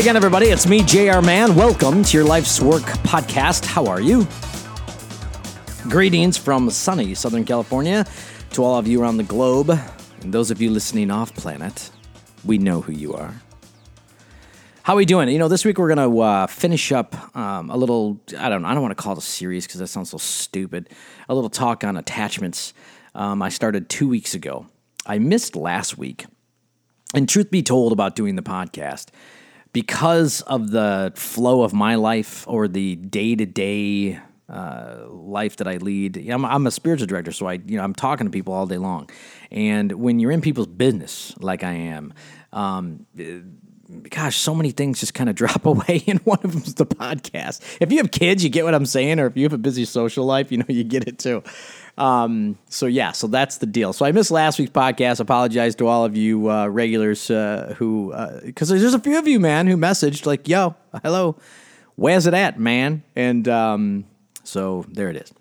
Again, everybody. It's me, JR Man. Welcome to your Life's Work podcast. How are you? Greetings from sunny Southern California to all of you around the globe, and those of you listening off planet. We know who you are. How are we doing? You know, this week we're going to uh, finish up um, a little. I don't. I don't want to call it a series because that sounds so stupid. A little talk on attachments. Um, I started two weeks ago. I missed last week, and truth be told, about doing the podcast because of the flow of my life or the day to day life that I lead. I'm, I'm a spiritual director, so I you know I'm talking to people all day long, and when you're in people's business like I am. Um, gosh, so many things just kind of drop away, and one of them is the podcast. If you have kids, you get what I'm saying, or if you have a busy social life, you know, you get it too. Um, so yeah, so that's the deal. So I missed last week's podcast. Apologize to all of you uh, regulars uh, who, because there's a few of you, man, who messaged like, "Yo, hello, where's it at, man?" And um, so there it is.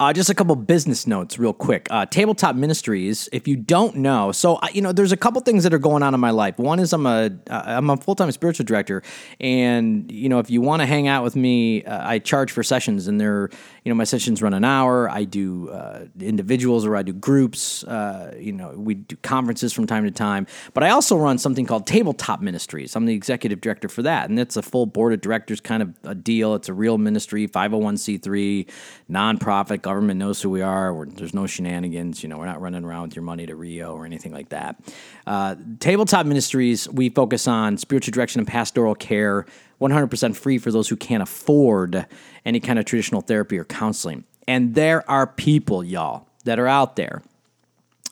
Uh, just a couple business notes, real quick. Uh, Tabletop Ministries. If you don't know, so uh, you know, there's a couple things that are going on in my life. One is I'm a uh, I'm a full time spiritual director, and you know, if you want to hang out with me, uh, I charge for sessions, and they're you know, my sessions run an hour. I do uh, individuals or I do groups. you know, we do conferences from time to time, but I also run something called Tabletop Ministries. I'm the executive director for that, and it's a full board of directors kind of a deal. It's a real ministry, 501c3, nonprofit government knows who we are. We're, there's no shenanigans. You know, we're not running around with your money to Rio or anything like that. Uh, Tabletop Ministries, we focus on spiritual direction and pastoral care, 100% free for those who can't afford any kind of traditional therapy or counseling. And there are people, y'all, that are out there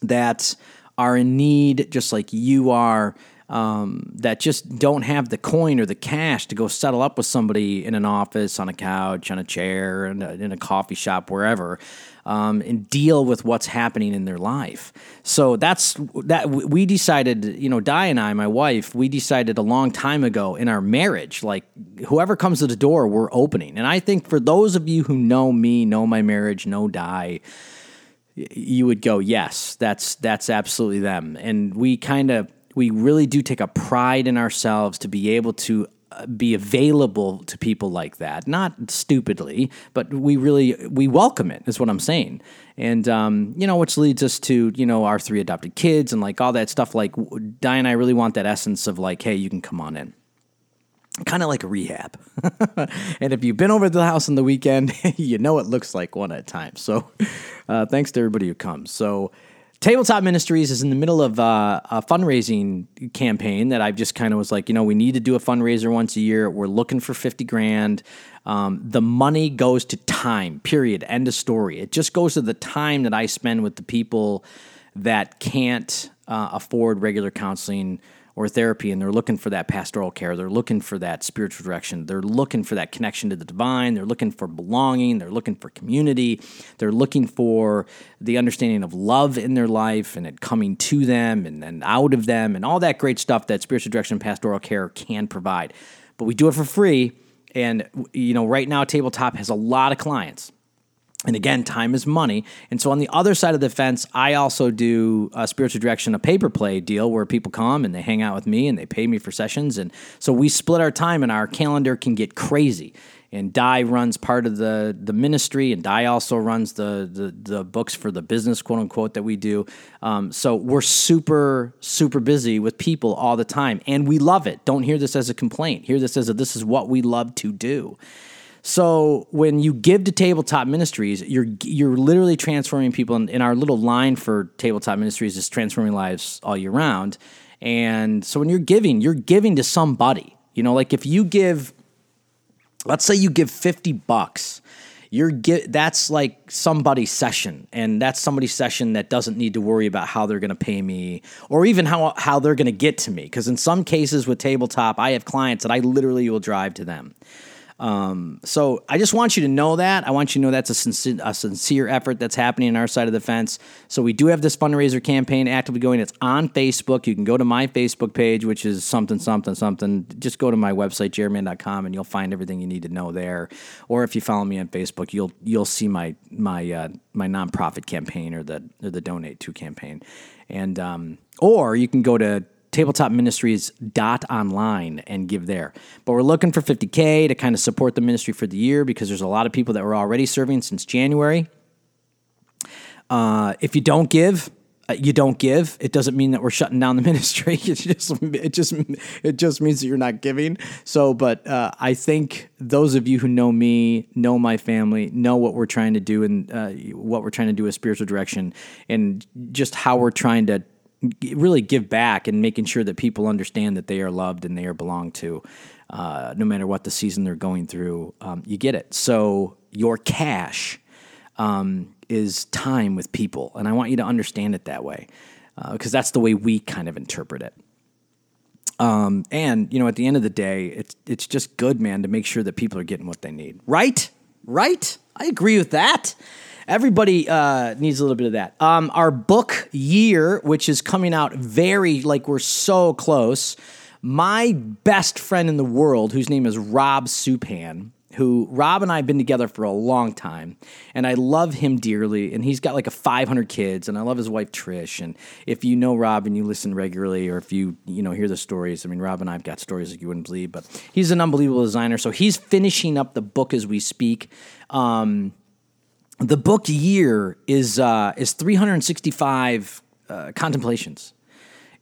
that are in need, just like you are, um, that just don't have the coin or the cash to go settle up with somebody in an office, on a couch, on a chair, in a, in a coffee shop, wherever, um, and deal with what's happening in their life. So that's that. We decided, you know, Di and I, my wife, we decided a long time ago in our marriage, like whoever comes to the door, we're opening. And I think for those of you who know me, know my marriage, know Di you would go, yes, that's that's absolutely them. And we kind of we really do take a pride in ourselves to be able to uh, be available to people like that not stupidly but we really we welcome it is what i'm saying and um, you know which leads us to you know our three adopted kids and like all that stuff like di and i really want that essence of like hey you can come on in kind of like a rehab. and if you've been over to the house on the weekend, you know it looks like one at a time. So uh, thanks to everybody who comes. So Tabletop Ministries is in the middle of uh, a fundraising campaign that I've just kind of was like, you know, we need to do a fundraiser once a year. We're looking for 50 grand. Um, the money goes to time, period. End of story. It just goes to the time that I spend with the people that can't uh, afford regular counseling or therapy and they're looking for that pastoral care. They're looking for that spiritual direction. They're looking for that connection to the divine. They're looking for belonging. They're looking for community. They're looking for the understanding of love in their life and it coming to them and then out of them and all that great stuff that spiritual direction and pastoral care can provide. But we do it for free. And, you know, right now, Tabletop has a lot of clients and again, time is money. And so on the other side of the fence, I also do a spiritual direction, a pay-per-play deal where people come and they hang out with me and they pay me for sessions. And so we split our time and our calendar can get crazy. And Di runs part of the, the ministry, and Di also runs the, the, the books for the business, quote unquote, that we do. Um, so we're super, super busy with people all the time, and we love it. Don't hear this as a complaint. Hear this as a this is what we love to do. So when you give to Tabletop Ministries, you're you're literally transforming people. In, in our little line for Tabletop Ministries is transforming lives all year round. And so when you're giving, you're giving to somebody. You know, like if you give, let's say you give fifty bucks, you're get that's like somebody's session, and that's somebody's session that doesn't need to worry about how they're going to pay me or even how how they're going to get to me. Because in some cases with Tabletop, I have clients that I literally will drive to them. Um, so I just want you to know that. I want you to know that's a sincere, a sincere effort that's happening on our side of the fence. So we do have this fundraiser campaign actively going. It's on Facebook. You can go to my Facebook page, which is something, something, something. Just go to my website, jerryman.com, and you'll find everything you need to know there. Or if you follow me on Facebook, you'll you'll see my my uh, my nonprofit campaign or the or the donate to campaign. And um, or you can go to tabletop ministries dot online and give there. But we're looking for 50K to kind of support the ministry for the year because there's a lot of people that were already serving since January. Uh, if you don't give, uh, you don't give. It doesn't mean that we're shutting down the ministry. It just it just it just means that you're not giving. So, but uh, I think those of you who know me, know my family, know what we're trying to do and uh, what we're trying to do with spiritual direction, and just how we're trying to really give back and making sure that people understand that they are loved and they are belonged to, uh, no matter what the season they're going through. Um, you get it. So your cash um, is time with people, and I want you to understand it that way because uh, that's the way we kind of interpret it. Um, and you know, at the end of the day, it's it's just good, man, to make sure that people are getting what they need. Right? Right? I agree with that. Everybody uh, needs a little bit of that. Um, our book year, which is coming out very like we're so close. My best friend in the world, whose name is Rob Supan, who Rob and I have been together for a long time, and I love him dearly. And he's got like a 500 kids, and I love his wife Trish. And if you know Rob and you listen regularly, or if you you know hear the stories, I mean, Rob and I've got stories that you wouldn't believe. But he's an unbelievable designer, so he's finishing up the book as we speak. Um, the book year is uh, is 365 uh, contemplations.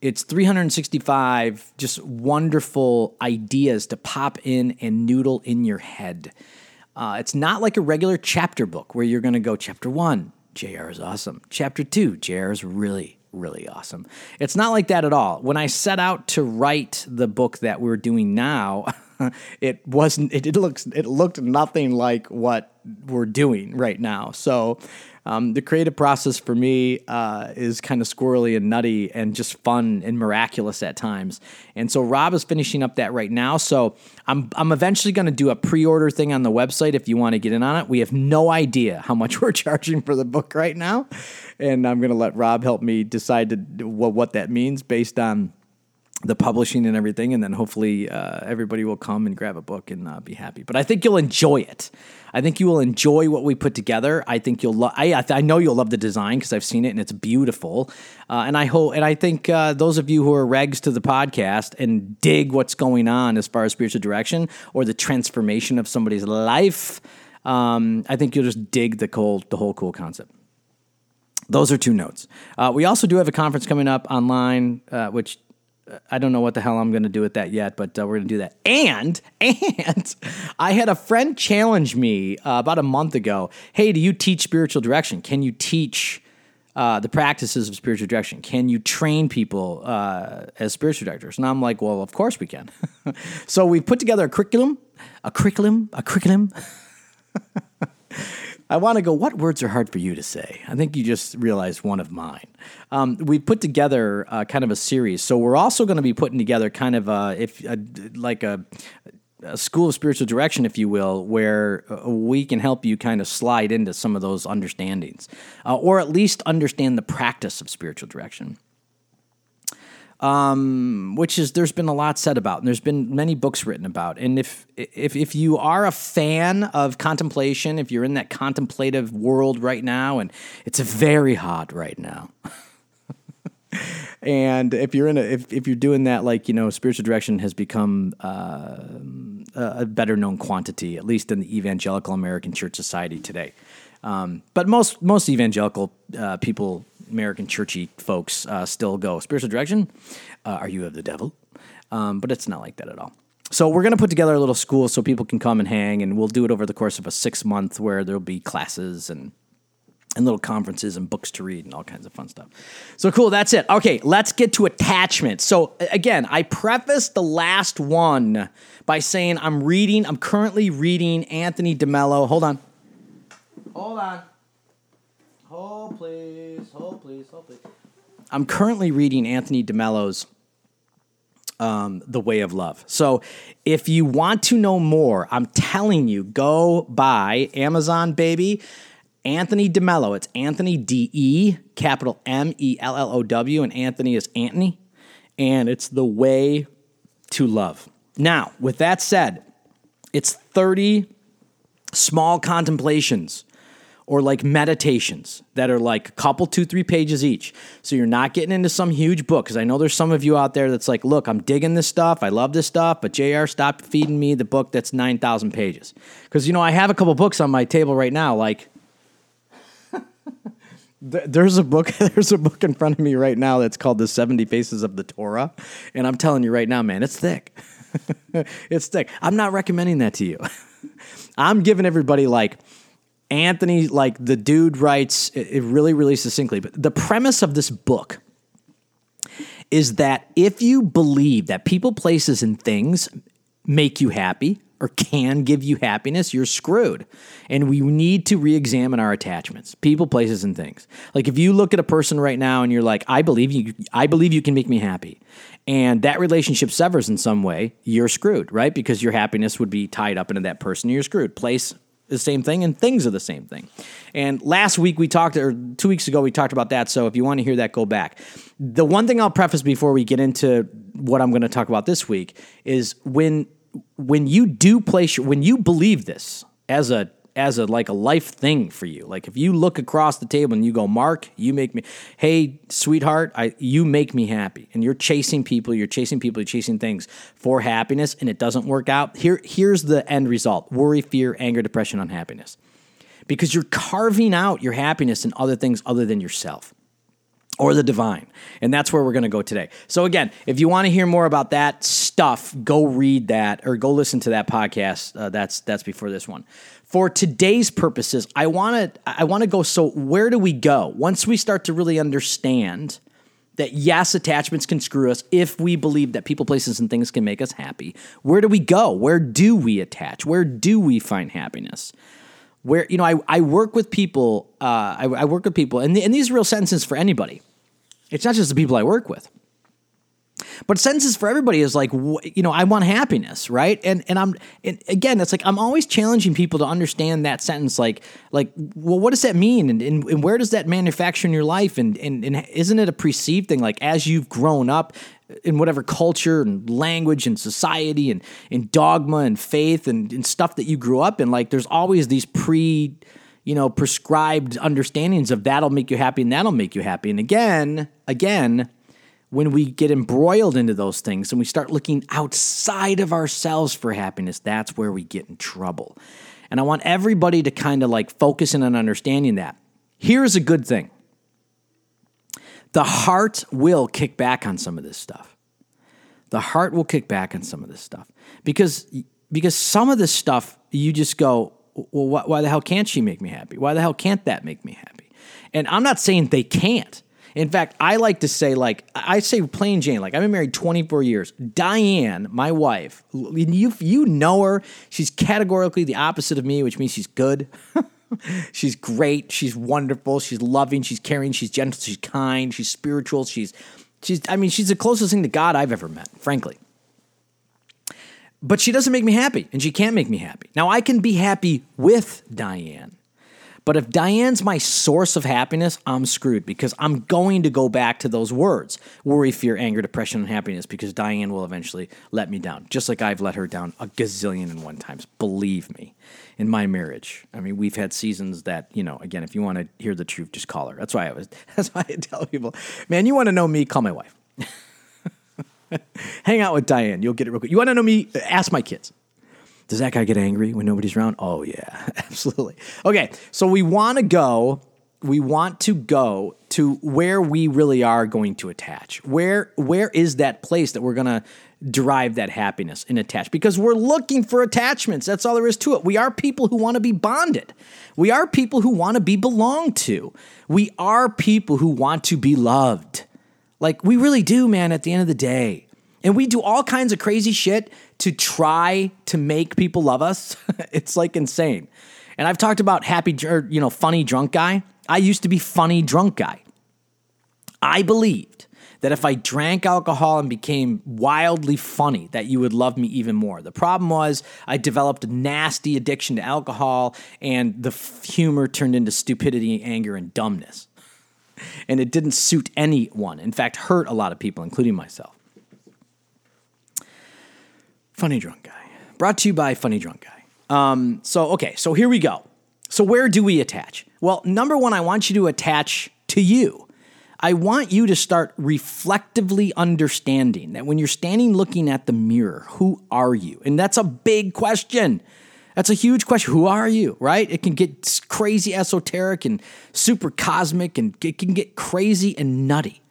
It's 365 just wonderful ideas to pop in and noodle in your head. Uh, it's not like a regular chapter book where you're going to go chapter one, JR is awesome. Chapter two, JR is really, really awesome. It's not like that at all. When I set out to write the book that we're doing now, it wasn't it, it looks it looked nothing like what we're doing right now. So um, the creative process for me uh, is kind of squirrely and nutty and just fun and miraculous at times. And so Rob is finishing up that right now. So I'm I'm eventually going to do a pre-order thing on the website if you want to get in on it. We have no idea how much we're charging for the book right now, and I'm going to let Rob help me decide to, what what that means based on the publishing and everything, and then hopefully uh, everybody will come and grab a book and uh, be happy. But I think you'll enjoy it. I think you will enjoy what we put together. I think you'll. Lo- I I know you'll love the design because I've seen it and it's beautiful. Uh, and I hope and I think uh, those of you who are regs to the podcast and dig what's going on as far as spiritual direction or the transformation of somebody's life, um, I think you'll just dig the whole the whole cool concept. Those are two notes. Uh, we also do have a conference coming up online, uh, which I don't know what the hell I'm going to do with that yet, but uh, we're going to do that. And and I had a friend challenge me uh, about a month ago. Hey, do you teach spiritual direction? Can you teach uh, the practices of spiritual direction? Can you train people uh, as spiritual directors? And I'm like, well, of course we can. so we put together a curriculum, a curriculum, a curriculum. I want to go, what words are hard for you to say? I think you just realized one of mine. Um, we put together uh, kind of a series. So we're also going to be putting together kind of a, if, a, like a, a school of spiritual direction, if you will, where uh, we can help you kind of slide into some of those understandings, uh, or at least understand the practice of spiritual direction um, which is there's been a lot said about, and there's been many books written about. And if if if you are a fan of contemplation, if you're in that contemplative world right now, and it's very hot right now. and if you're in a if, if you're doing that like you know spiritual direction has become uh, a better known quantity at least in the evangelical american church society today um, but most most evangelical uh, people American churchy folks uh, still go spiritual direction. Uh, are you of the devil? Um, but it's not like that at all. So we're going to put together a little school so people can come and hang, and we'll do it over the course of a six month where there'll be classes and and little conferences and books to read and all kinds of fun stuff. So cool, that's it. Okay, let's get to attachments. So again, I prefaced the last one by saying I'm reading, I'm currently reading Anthony DeMello. Hold on. Hold on. Hold, please. Hold, please. Hold, please. I'm currently reading Anthony DeMello's um, The Way of Love. So if you want to know more, I'm telling you, go buy Amazon, baby. Anthony DeMello. It's Anthony D E, capital M E L L O W, and Anthony is Anthony. And it's The Way to Love. Now, with that said, it's 30 small contemplations or like meditations that are like a couple, two, three pages each. So you're not getting into some huge book. Cause I know there's some of you out there that's like, look, I'm digging this stuff. I love this stuff, but JR, stop feeding me the book that's 9,000 pages. Cause, you know, I have a couple books on my table right now. Like, there's a book there's a book in front of me right now that's called the 70 faces of the torah and i'm telling you right now man it's thick it's thick i'm not recommending that to you i'm giving everybody like anthony like the dude writes it really really succinctly but the premise of this book is that if you believe that people places and things make you happy or can give you happiness, you're screwed. And we need to re-examine our attachments, people, places, and things. Like if you look at a person right now and you're like, I believe you, I believe you can make me happy. And that relationship severs in some way, you're screwed, right? Because your happiness would be tied up into that person, you're screwed. Place the same thing and things are the same thing. And last week we talked, or two weeks ago, we talked about that. So if you want to hear that, go back. The one thing I'll preface before we get into what I'm going to talk about this week is when when you do place when you believe this as a as a like a life thing for you like if you look across the table and you go mark you make me hey sweetheart i you make me happy and you're chasing people you're chasing people you're chasing things for happiness and it doesn't work out here here's the end result worry fear anger depression unhappiness because you're carving out your happiness in other things other than yourself or the divine. And that's where we're going to go today. So, again, if you want to hear more about that stuff, go read that or go listen to that podcast. Uh, that's that's before this one. For today's purposes, I want to I want to go. So, where do we go once we start to really understand that yes, attachments can screw us if we believe that people, places, and things can make us happy? Where do we go? Where do we attach? Where do we find happiness? where you know I, I work with people uh, I, I, work with people and, and these are real sentences for anybody it's not just the people I work with. But sentences for everybody is like, you know, I want happiness, right? And and I'm and again, it's like I'm always challenging people to understand that sentence. Like, like, well, what does that mean, and, and, and where does that manufacture in your life? And, and and isn't it a perceived thing? Like as you've grown up in whatever culture and language and society and in dogma and faith and, and stuff that you grew up in, like there's always these pre you know, prescribed understandings of that'll make you happy and that'll make you happy. And again, again, when we get embroiled into those things and we start looking outside of ourselves for happiness, that's where we get in trouble. And I want everybody to kind of like focus in on understanding that. Here's a good thing the heart will kick back on some of this stuff. The heart will kick back on some of this stuff because because some of this stuff you just go well, why, why the hell can't she make me happy? Why the hell can't that make me happy? And I'm not saying they can't. In fact, I like to say, like, I say plain Jane, like, I've been married 24 years. Diane, my wife, you, you know her. She's categorically the opposite of me, which means she's good. she's great. She's wonderful. She's loving. She's caring. She's gentle. She's kind. She's spiritual. She's, she's, I mean, she's the closest thing to God I've ever met, frankly but she doesn't make me happy and she can't make me happy. Now, I can be happy with Diane, but if Diane's my source of happiness, I'm screwed because I'm going to go back to those words worry, fear, anger, depression, and happiness because Diane will eventually let me down, just like I've let her down a gazillion and one times. Believe me, in my marriage. I mean, we've had seasons that, you know, again, if you want to hear the truth, just call her. That's why I was, that's why I tell people, man, you want to know me, call my wife. Hang out with Diane. You'll get it real quick. You want to know me? Ask my kids. Does that guy get angry when nobody's around? Oh, yeah, absolutely. Okay, so we want to go. We want to go to where we really are going to attach. Where where is that place that we're going to derive that happiness and attach? Because we're looking for attachments. That's all there is to it. We are people who want to be bonded. We are people who want to be belonged to. We are people who want to be loved. Like we really do, man, at the end of the day. And we do all kinds of crazy shit to try to make people love us. it's like insane. And I've talked about happy, or, you know, funny drunk guy. I used to be funny drunk guy. I believed that if I drank alcohol and became wildly funny, that you would love me even more. The problem was I developed a nasty addiction to alcohol, and the humor turned into stupidity, anger, and dumbness and it didn't suit anyone. In fact, hurt a lot of people, including myself. Funny Drunk Guy. Brought to you by Funny Drunk Guy. Um, so, okay, so here we go. So, where do we attach? Well, number one, I want you to attach to you. I want you to start reflectively understanding that when you're standing looking at the mirror, who are you? And that's a big question. That's a huge question. Who are you, right? It can get crazy esoteric and super cosmic, and it can get crazy and nutty.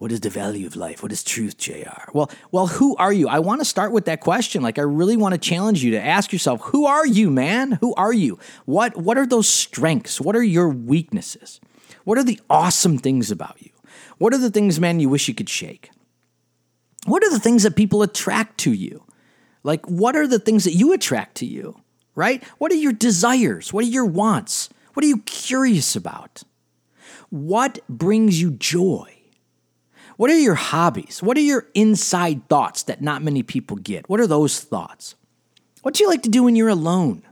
What is the value of life? What is truth, JR? Well, well, who are you? I want to start with that question. Like I really want to challenge you to ask yourself, who are you, man? Who are you? What what are those strengths? What are your weaknesses? What are the awesome things about you? What are the things, man, you wish you could shake? What are the things that people attract to you? Like, what are the things that you attract to you, right? What are your desires? What are your wants? What are you curious about? What brings you joy? What are your hobbies? What are your inside thoughts that not many people get? What are those thoughts? What do you like to do when you're alone?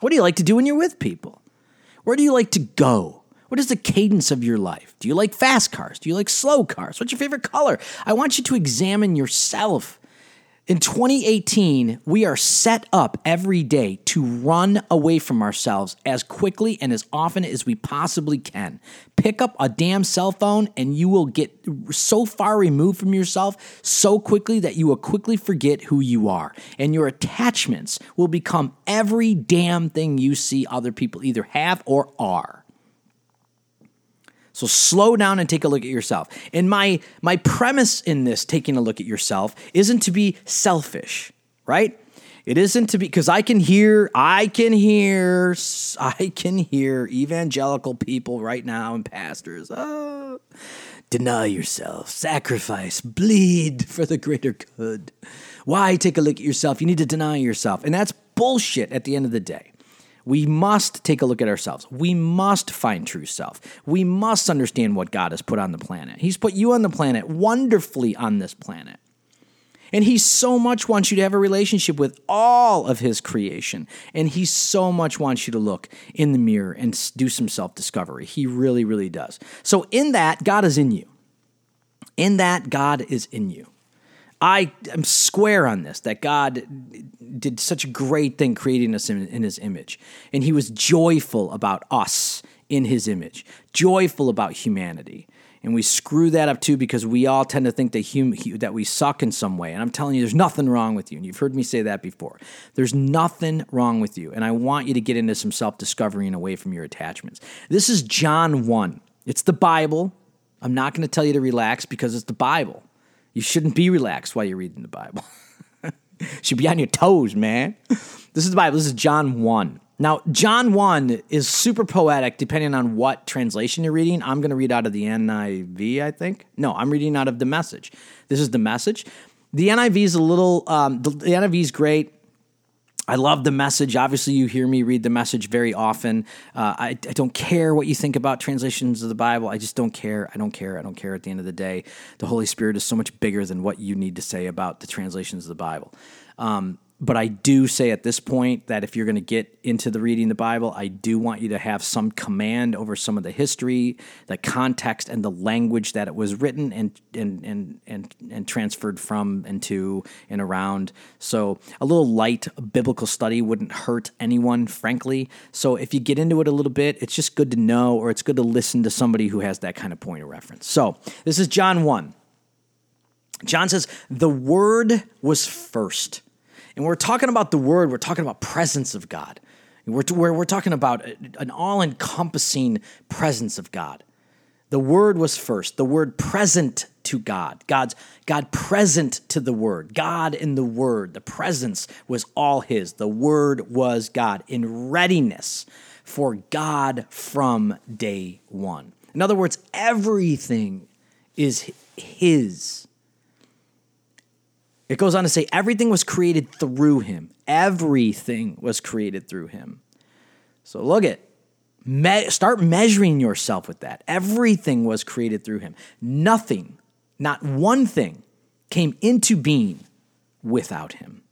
What do you like to do when you're with people? Where do you like to go? What is the cadence of your life? Do you like fast cars? Do you like slow cars? What's your favorite color? I want you to examine yourself in 2018, we are set up every day to run away from ourselves as quickly and as often as we possibly can. Pick up a damn cell phone and you will get so far removed from yourself so quickly that you will quickly forget who you are. And your attachments will become every damn thing you see other people either have or are. So slow down and take a look at yourself. And my my premise in this taking a look at yourself isn't to be selfish, right? It isn't to be because I can hear, I can hear, I can hear evangelical people right now and pastors. Oh, deny yourself, sacrifice, bleed for the greater good. Why take a look at yourself? You need to deny yourself. And that's bullshit at the end of the day. We must take a look at ourselves. We must find true self. We must understand what God has put on the planet. He's put you on the planet wonderfully on this planet. And he so much wants you to have a relationship with all of his creation. And he so much wants you to look in the mirror and do some self discovery. He really, really does. So, in that, God is in you. In that, God is in you. I am square on this that God did such a great thing creating us in, in, his image. And he was joyful about us in his image, joyful about humanity. And we screw that up too because we all tend to think that, hum, that we suck in some way. And I'm telling you, there's nothing wrong with you. And you've heard me say that before. There's nothing wrong with you. And I want you to get into some self discovery and away from your attachments. This is John 1. It's the Bible. I'm not going to tell you to relax because it's the Bible. You shouldn't be relaxed while you're reading the Bible. should be on your toes, man. This is the Bible. This is John 1. Now, John 1 is super poetic depending on what translation you're reading. I'm going to read out of the NIV, I think. No, I'm reading out of the message. This is the message. The NIV is a little, um, the, the NIV is great. I love the message. Obviously, you hear me read the message very often. Uh, I, I, don't care what you think about translations of the Bible. I just don't care. I don't care. I don't care at the end of the day. The Holy Spirit is so much bigger than what you need to say about the translations of the Bible. Um, but I do say at this point that if you're going to get into the reading the Bible, I do want you to have some command over some of the history, the context, and the language that it was written and and and and, and transferred from and to and around. So a little light biblical study wouldn't hurt anyone, frankly. So if you get into it a little bit, it's just good to know, or it's good to listen to somebody who has that kind of point of reference. So this is John one. John says, "The Word was first and we're talking about the word, we're talking about presence of God. We're, we're, we're talking about an all encompassing presence of God. The word was first, the word present to God. God's God present to the word. God in the word. The presence was all his. The word was God in readiness for God from day 1. In other words, everything is his. It goes on to say, everything was created through him. Everything was created through him. So look at, me- start measuring yourself with that. Everything was created through him. Nothing, not one thing, came into being without him.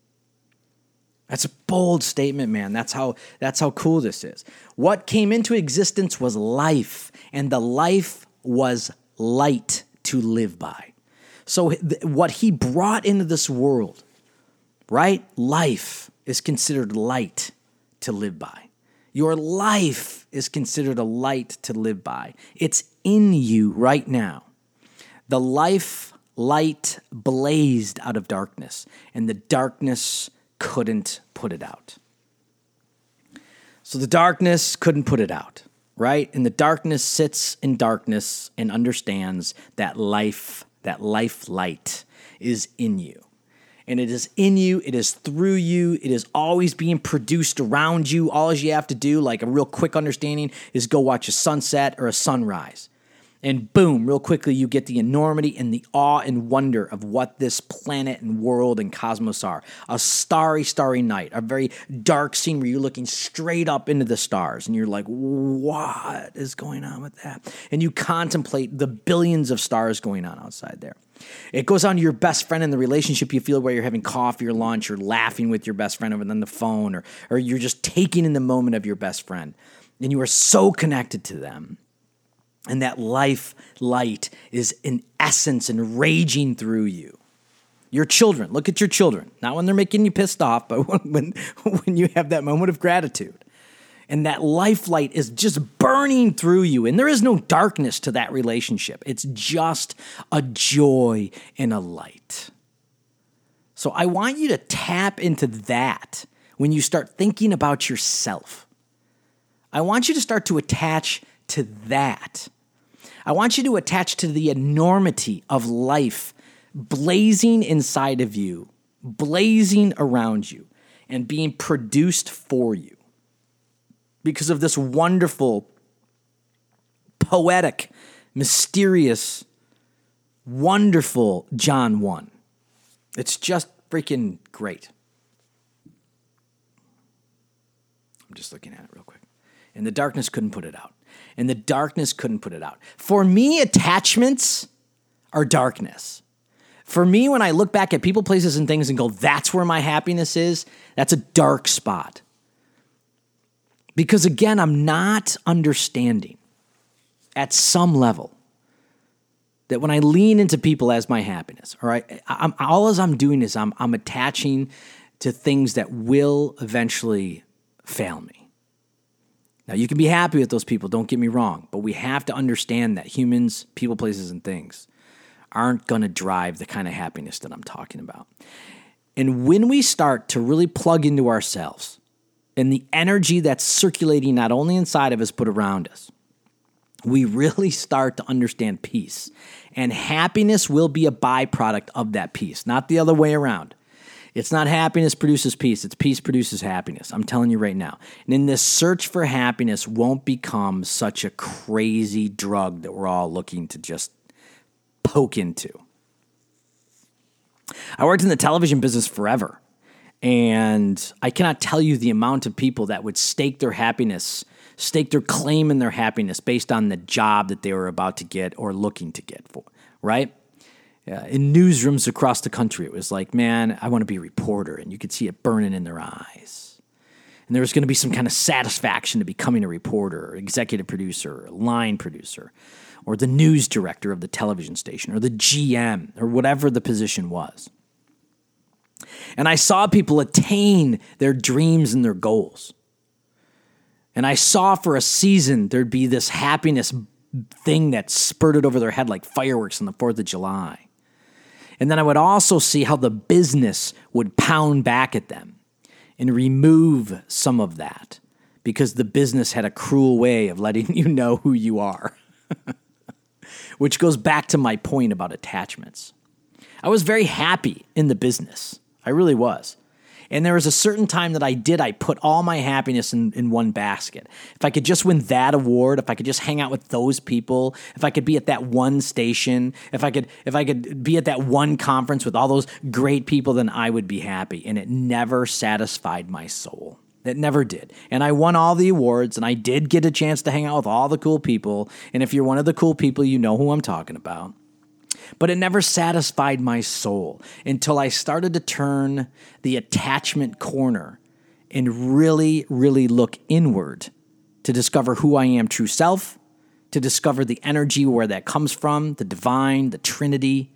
That's a bold statement, man. That's how that's how cool this is. What came into existence was life, and the life was light to live by. So, th- what he brought into this world, right? Life is considered light to live by. Your life is considered a light to live by. It's in you right now. The life light blazed out of darkness, and the darkness couldn't put it out. So the darkness couldn't put it out, right? And the darkness sits in darkness and understands that life, that life light is in you and it is in you, it is through you, it is always being produced around you. All you have to do, like a real quick understanding, is go watch a sunset or a sunrise. And boom, real quickly, you get the enormity and the awe and wonder of what this planet and world and cosmos are. A starry, starry night, a very dark scene where you're looking straight up into the stars and you're like, what is going on with that? And you contemplate the billions of stars going on outside there. It goes on to your best friend in the relationship you feel where you're having coffee or lunch or laughing with your best friend over on the phone or, or you're just taking in the moment of your best friend. And you are so connected to them. And that life light is in essence and raging through you. Your children, look at your children. Not when they're making you pissed off, but when, when you have that moment of gratitude and that life light is just burning through you. And there is no darkness to that relationship, it's just a joy and a light. So I want you to tap into that when you start thinking about yourself. I want you to start to attach to that. I want you to attach to the enormity of life blazing inside of you, blazing around you, and being produced for you because of this wonderful, poetic, mysterious, wonderful John 1. It's just freaking great. I'm just looking at it real quick. And the darkness couldn't put it out. And the darkness couldn't put it out. For me, attachments are darkness. For me, when I look back at people, places, and things and go, that's where my happiness is, that's a dark spot. Because again, I'm not understanding at some level that when I lean into people as my happiness, all right, I'm, all as I'm doing is I'm, I'm attaching to things that will eventually fail me. Now, you can be happy with those people, don't get me wrong, but we have to understand that humans, people, places, and things aren't going to drive the kind of happiness that I'm talking about. And when we start to really plug into ourselves, and the energy that's circulating not only inside of us, but around us, we really start to understand peace. And happiness will be a byproduct of that peace, not the other way around. It's not happiness produces peace, it's peace produces happiness. I'm telling you right now. And in this search for happiness won't become such a crazy drug that we're all looking to just poke into. I worked in the television business forever. And I cannot tell you the amount of people that would stake their happiness, stake their claim in their happiness based on the job that they were about to get or looking to get for, right? Uh, in newsrooms across the country, it was like, man, I want to be a reporter. And you could see it burning in their eyes. And there was going to be some kind of satisfaction to becoming a reporter, or executive producer, or line producer, or the news director of the television station, or the GM, or whatever the position was. And I saw people attain their dreams and their goals. And I saw for a season there'd be this happiness thing that spurted over their head like fireworks on the 4th of July. And then I would also see how the business would pound back at them and remove some of that because the business had a cruel way of letting you know who you are. Which goes back to my point about attachments. I was very happy in the business. I really was. And there was a certain time that I did, I put all my happiness in, in one basket. If I could just win that award, if I could just hang out with those people, if I could be at that one station, if I could if I could be at that one conference with all those great people, then I would be happy. And it never satisfied my soul. It never did. And I won all the awards and I did get a chance to hang out with all the cool people. And if you're one of the cool people, you know who I'm talking about. But it never satisfied my soul until I started to turn the attachment corner and really, really look inward to discover who I am true self, to discover the energy where that comes from, the divine, the Trinity,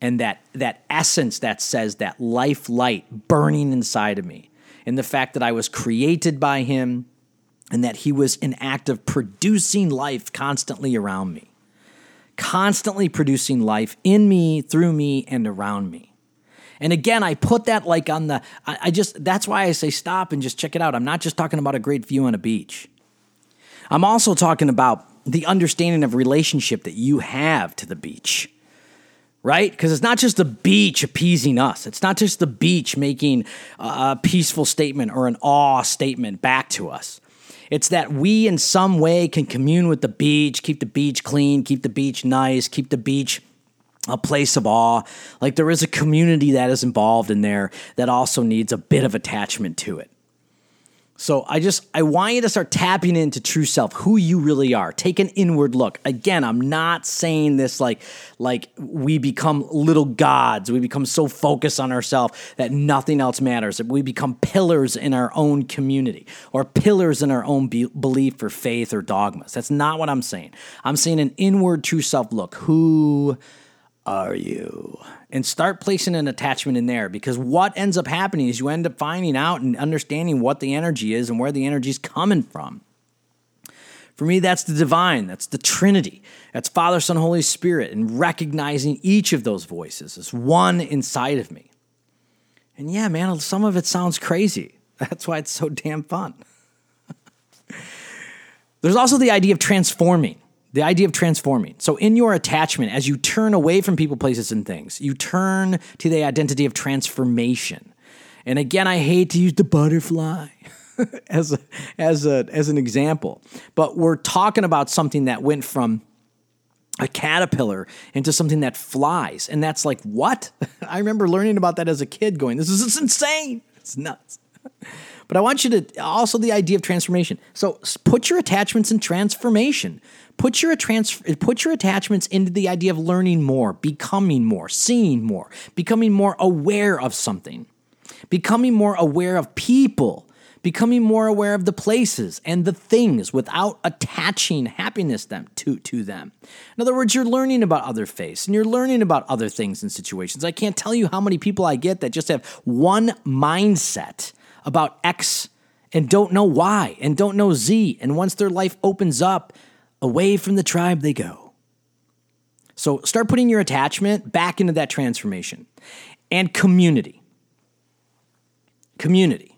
and that, that essence that says that life light burning inside of me. and the fact that I was created by Him and that He was an act of producing life constantly around me, constantly producing life in me, through me, and around me. And again, I put that like on the, I, I just, that's why I say stop and just check it out. I'm not just talking about a great view on a beach. I'm also talking about the understanding of relationship that you have to the beach right? Because it's not just the beach appeasing us. It's not just the beach making a peaceful statement or an awe statement back to us. It's that we, in some way, can commune with the beach, keep the beach clean, keep the beach nice, keep the beach a place of awe. Like there is a community that is involved in there that also needs a bit of attachment to it. So I just I want you to start tapping into true self, who you really are. Take an inward look. Again, I'm not saying this like like we become little gods. We become so focused on ourselves that nothing else matters. That we become pillars in our own community or pillars in our own be- belief or faith or dogmas. That's not what I'm saying. I'm saying an inward true self look. Who are you? And start placing an attachment in there because what ends up happening is you end up finding out and understanding what the energy is and where the energy is coming from. For me, that's the divine, that's the Trinity, that's Father, Son, Holy Spirit, and recognizing each of those voices as one inside of me. And yeah, man, some of it sounds crazy. That's why it's so damn fun. There's also the idea of transforming. The idea of transforming. So, in your attachment, as you turn away from people, places, and things, you turn to the identity of transformation. And again, I hate to use the butterfly as a, as a, as an example, but we're talking about something that went from a caterpillar into something that flies, and that's like what? I remember learning about that as a kid, going, "This is insane! It's nuts." But I want you to also the idea of transformation. So put your attachments in transformation. Put your trans- put your attachments into the idea of learning more, becoming more, seeing more, becoming more aware of something, becoming more aware of people, becoming more aware of the places and the things without attaching happiness them to, to them. In other words, you're learning about other faiths and you're learning about other things and situations. I can't tell you how many people I get that just have one mindset about X and don't know Y and don't know Z. And once their life opens up, away from the tribe they go. So start putting your attachment back into that transformation. And community. Community.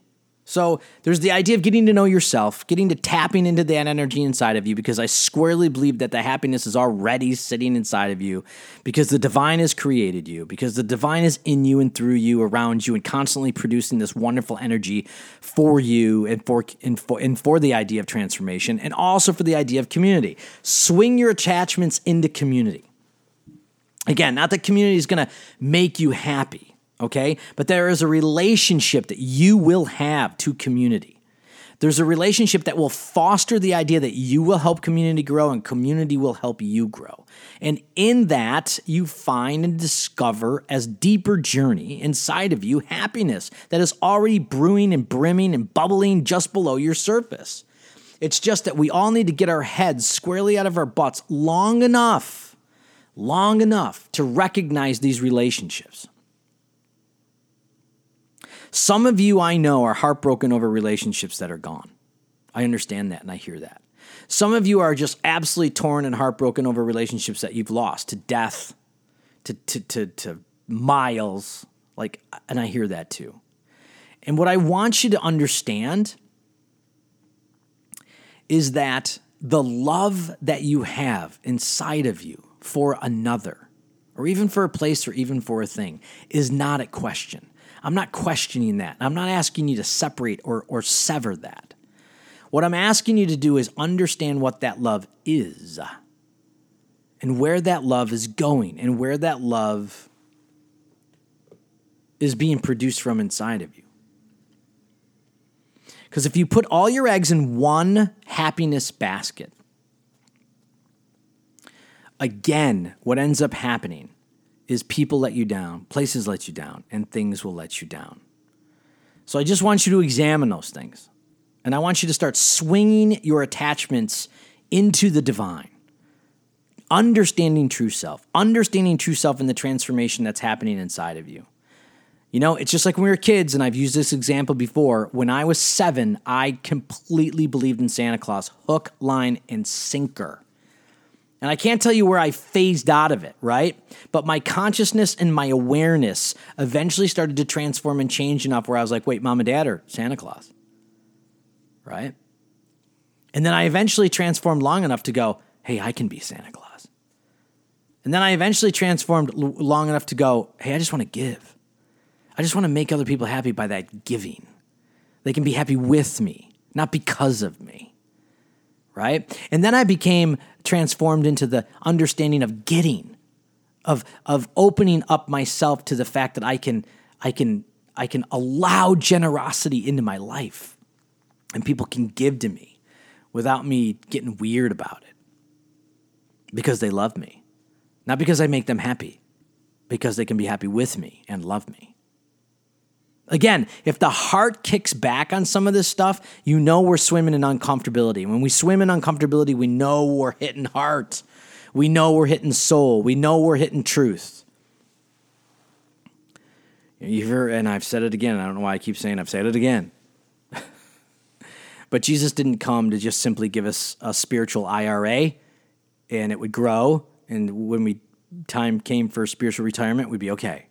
So there's the idea of getting to know yourself, getting to tapping into that energy inside of you, because I squarely believe that the happiness is already sitting inside of you, because the divine has created you, because the divine is in you and through you, around you, and constantly producing this wonderful energy for you and for and for, and for the idea of transformation, and also for the idea of community. Swing your attachments into community. Again, not that community is going to make you happy okay? But there is a relationship that you will have to community. There's a relationship that will foster the idea that you will help community grow and community will help you grow. And in that, you find and discover as deeper journey inside of you happiness that is already brewing and brimming and bubbling just below your surface. It's just that we all need to get our heads squarely out of our butts long enough, long enough to recognize these relationships. Some of you I know are heartbroken over relationships that are gone. I understand that and I hear that. Some of you are just absolutely torn and heartbroken over relationships that you've lost to death, to, to, to, to miles. Like, and I hear that too. And what I want you to understand is that the love that you have inside of you for another, or even for a place or even for a thing, is not at question. I'm not questioning that. I'm not asking you to separate or, or sever that. What I'm asking you to do is understand what that love is and where that love is going and where that love is being produced from inside of you. Because if you put all your eggs in one happiness basket, again, what ends up happening is people let you down, places let you down, and things will let you down. So I just want you to examine those things. And I want you to start swinging your attachments into the divine. Understanding true self, understanding true self in the transformation that's happening inside of you. You know, it's just like when we were kids, and I've used this example before. When I was seven, I completely believed in Santa Claus, hook, line, and sinker. And I can't tell you where I phased out of it, right? But my consciousness and my awareness eventually started to transform and change enough where I was like, wait, mom and dad are Santa Claus, right? And then I eventually transformed long enough to go, hey, I can be Santa Claus. And then I eventually transformed long enough to go, hey, I just want to give. I just want to make other people happy by that giving. They can be happy with me, not because of me. Right? And then I became transformed into the understanding of getting, of, of opening up myself to the fact that I can, I can, I can allow generosity into my life and people can give to me without me getting weird about it because they love me, not because I make them happy, because they can be happy with me and love me. Again, if the heart kicks back on some of this stuff, you know we're swimming in uncomfortability. When we swim in uncomfortability, we know we're hitting heart. We know we're hitting soul. We know we're hitting truth. You hear, and I've said it again. I don't know why I keep saying I've said it again. but Jesus didn't come to just simply give us a spiritual IRA and it would grow. And when we time came for spiritual retirement, we'd be okay.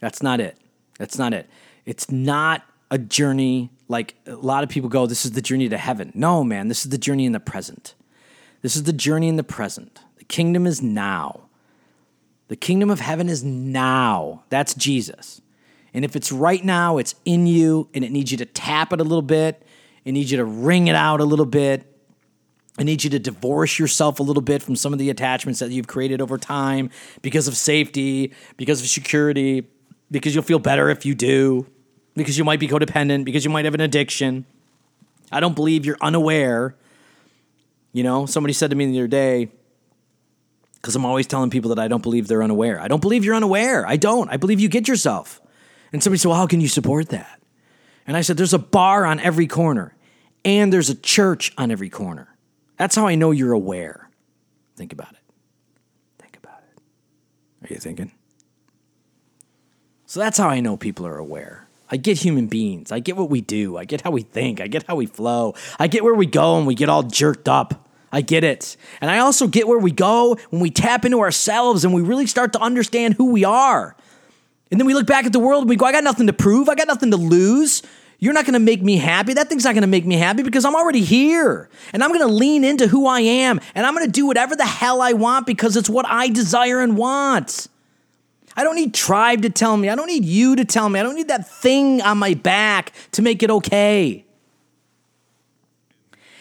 That's not it. That's not it. It's not a journey like a lot of people go, this is the journey to heaven. No, man, this is the journey in the present. This is the journey in the present. The kingdom is now. The kingdom of heaven is now. That's Jesus. And if it's right now, it's in you and it needs you to tap it a little bit. It needs you to wring it out a little bit. I need you to divorce yourself a little bit from some of the attachments that you've created over time because of safety, because of security, because you'll feel better if you do, because you might be codependent, because you might have an addiction. I don't believe you're unaware. You know, somebody said to me the other day, because I'm always telling people that I don't believe they're unaware. I don't believe you're unaware. I don't. I believe you get yourself. And somebody said, Well, how can you support that? And I said, There's a bar on every corner, and there's a church on every corner. That's how I know you're aware. Think about it. Think about it. Are you thinking? So that's how I know people are aware. I get human beings. I get what we do. I get how we think. I get how we flow. I get where we go and we get all jerked up. I get it. And I also get where we go when we tap into ourselves and we really start to understand who we are. And then we look back at the world and we go, I got nothing to prove. I got nothing to lose. You're not going to make me happy. That thing's not going to make me happy because I'm already here. And I'm going to lean into who I am. And I'm going to do whatever the hell I want because it's what I desire and want. I don't need tribe to tell me. I don't need you to tell me. I don't need that thing on my back to make it okay.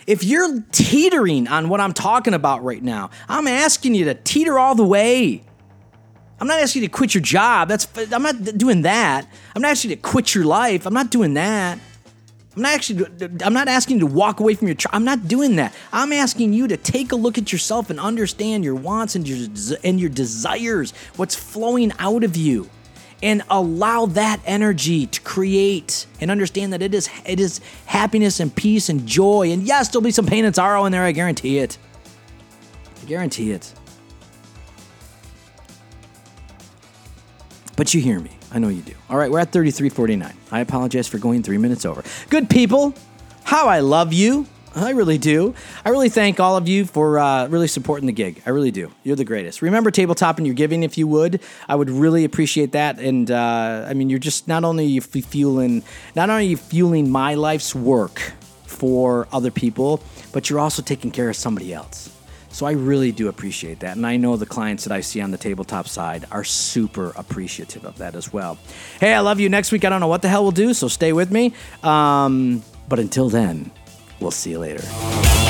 If you're teetering on what I'm talking about right now, I'm asking you to teeter all the way. I'm not asking you to quit your job. That's I'm not doing that. I'm not asking you to quit your life. I'm not doing that. I'm not actually I'm not asking you to walk away from your I'm not doing that. I'm asking you to take a look at yourself and understand your wants and your and your desires, what's flowing out of you. And allow that energy to create and understand that it is it is happiness and peace and joy. And yes, there'll be some pain and sorrow in there, I guarantee it. I guarantee it. But you hear me. I know you do. All right, we're at 3349. I apologize for going three minutes over. Good people, how I love you. I really do. I really thank all of you for uh, really supporting the gig. I really do. You're the greatest. Remember tabletop and your giving if you would. I would really appreciate that. And uh, I mean, you're just not only you fueling, not only you fueling my life's work for other people, but you're also taking care of somebody else. So I really do appreciate that. And I know the clients that I see on the tabletop side are super appreciative of that as well. Hey, I love you. Next week, I don't know what the hell we'll do, so stay with me. Um, but until then, we'll see you later.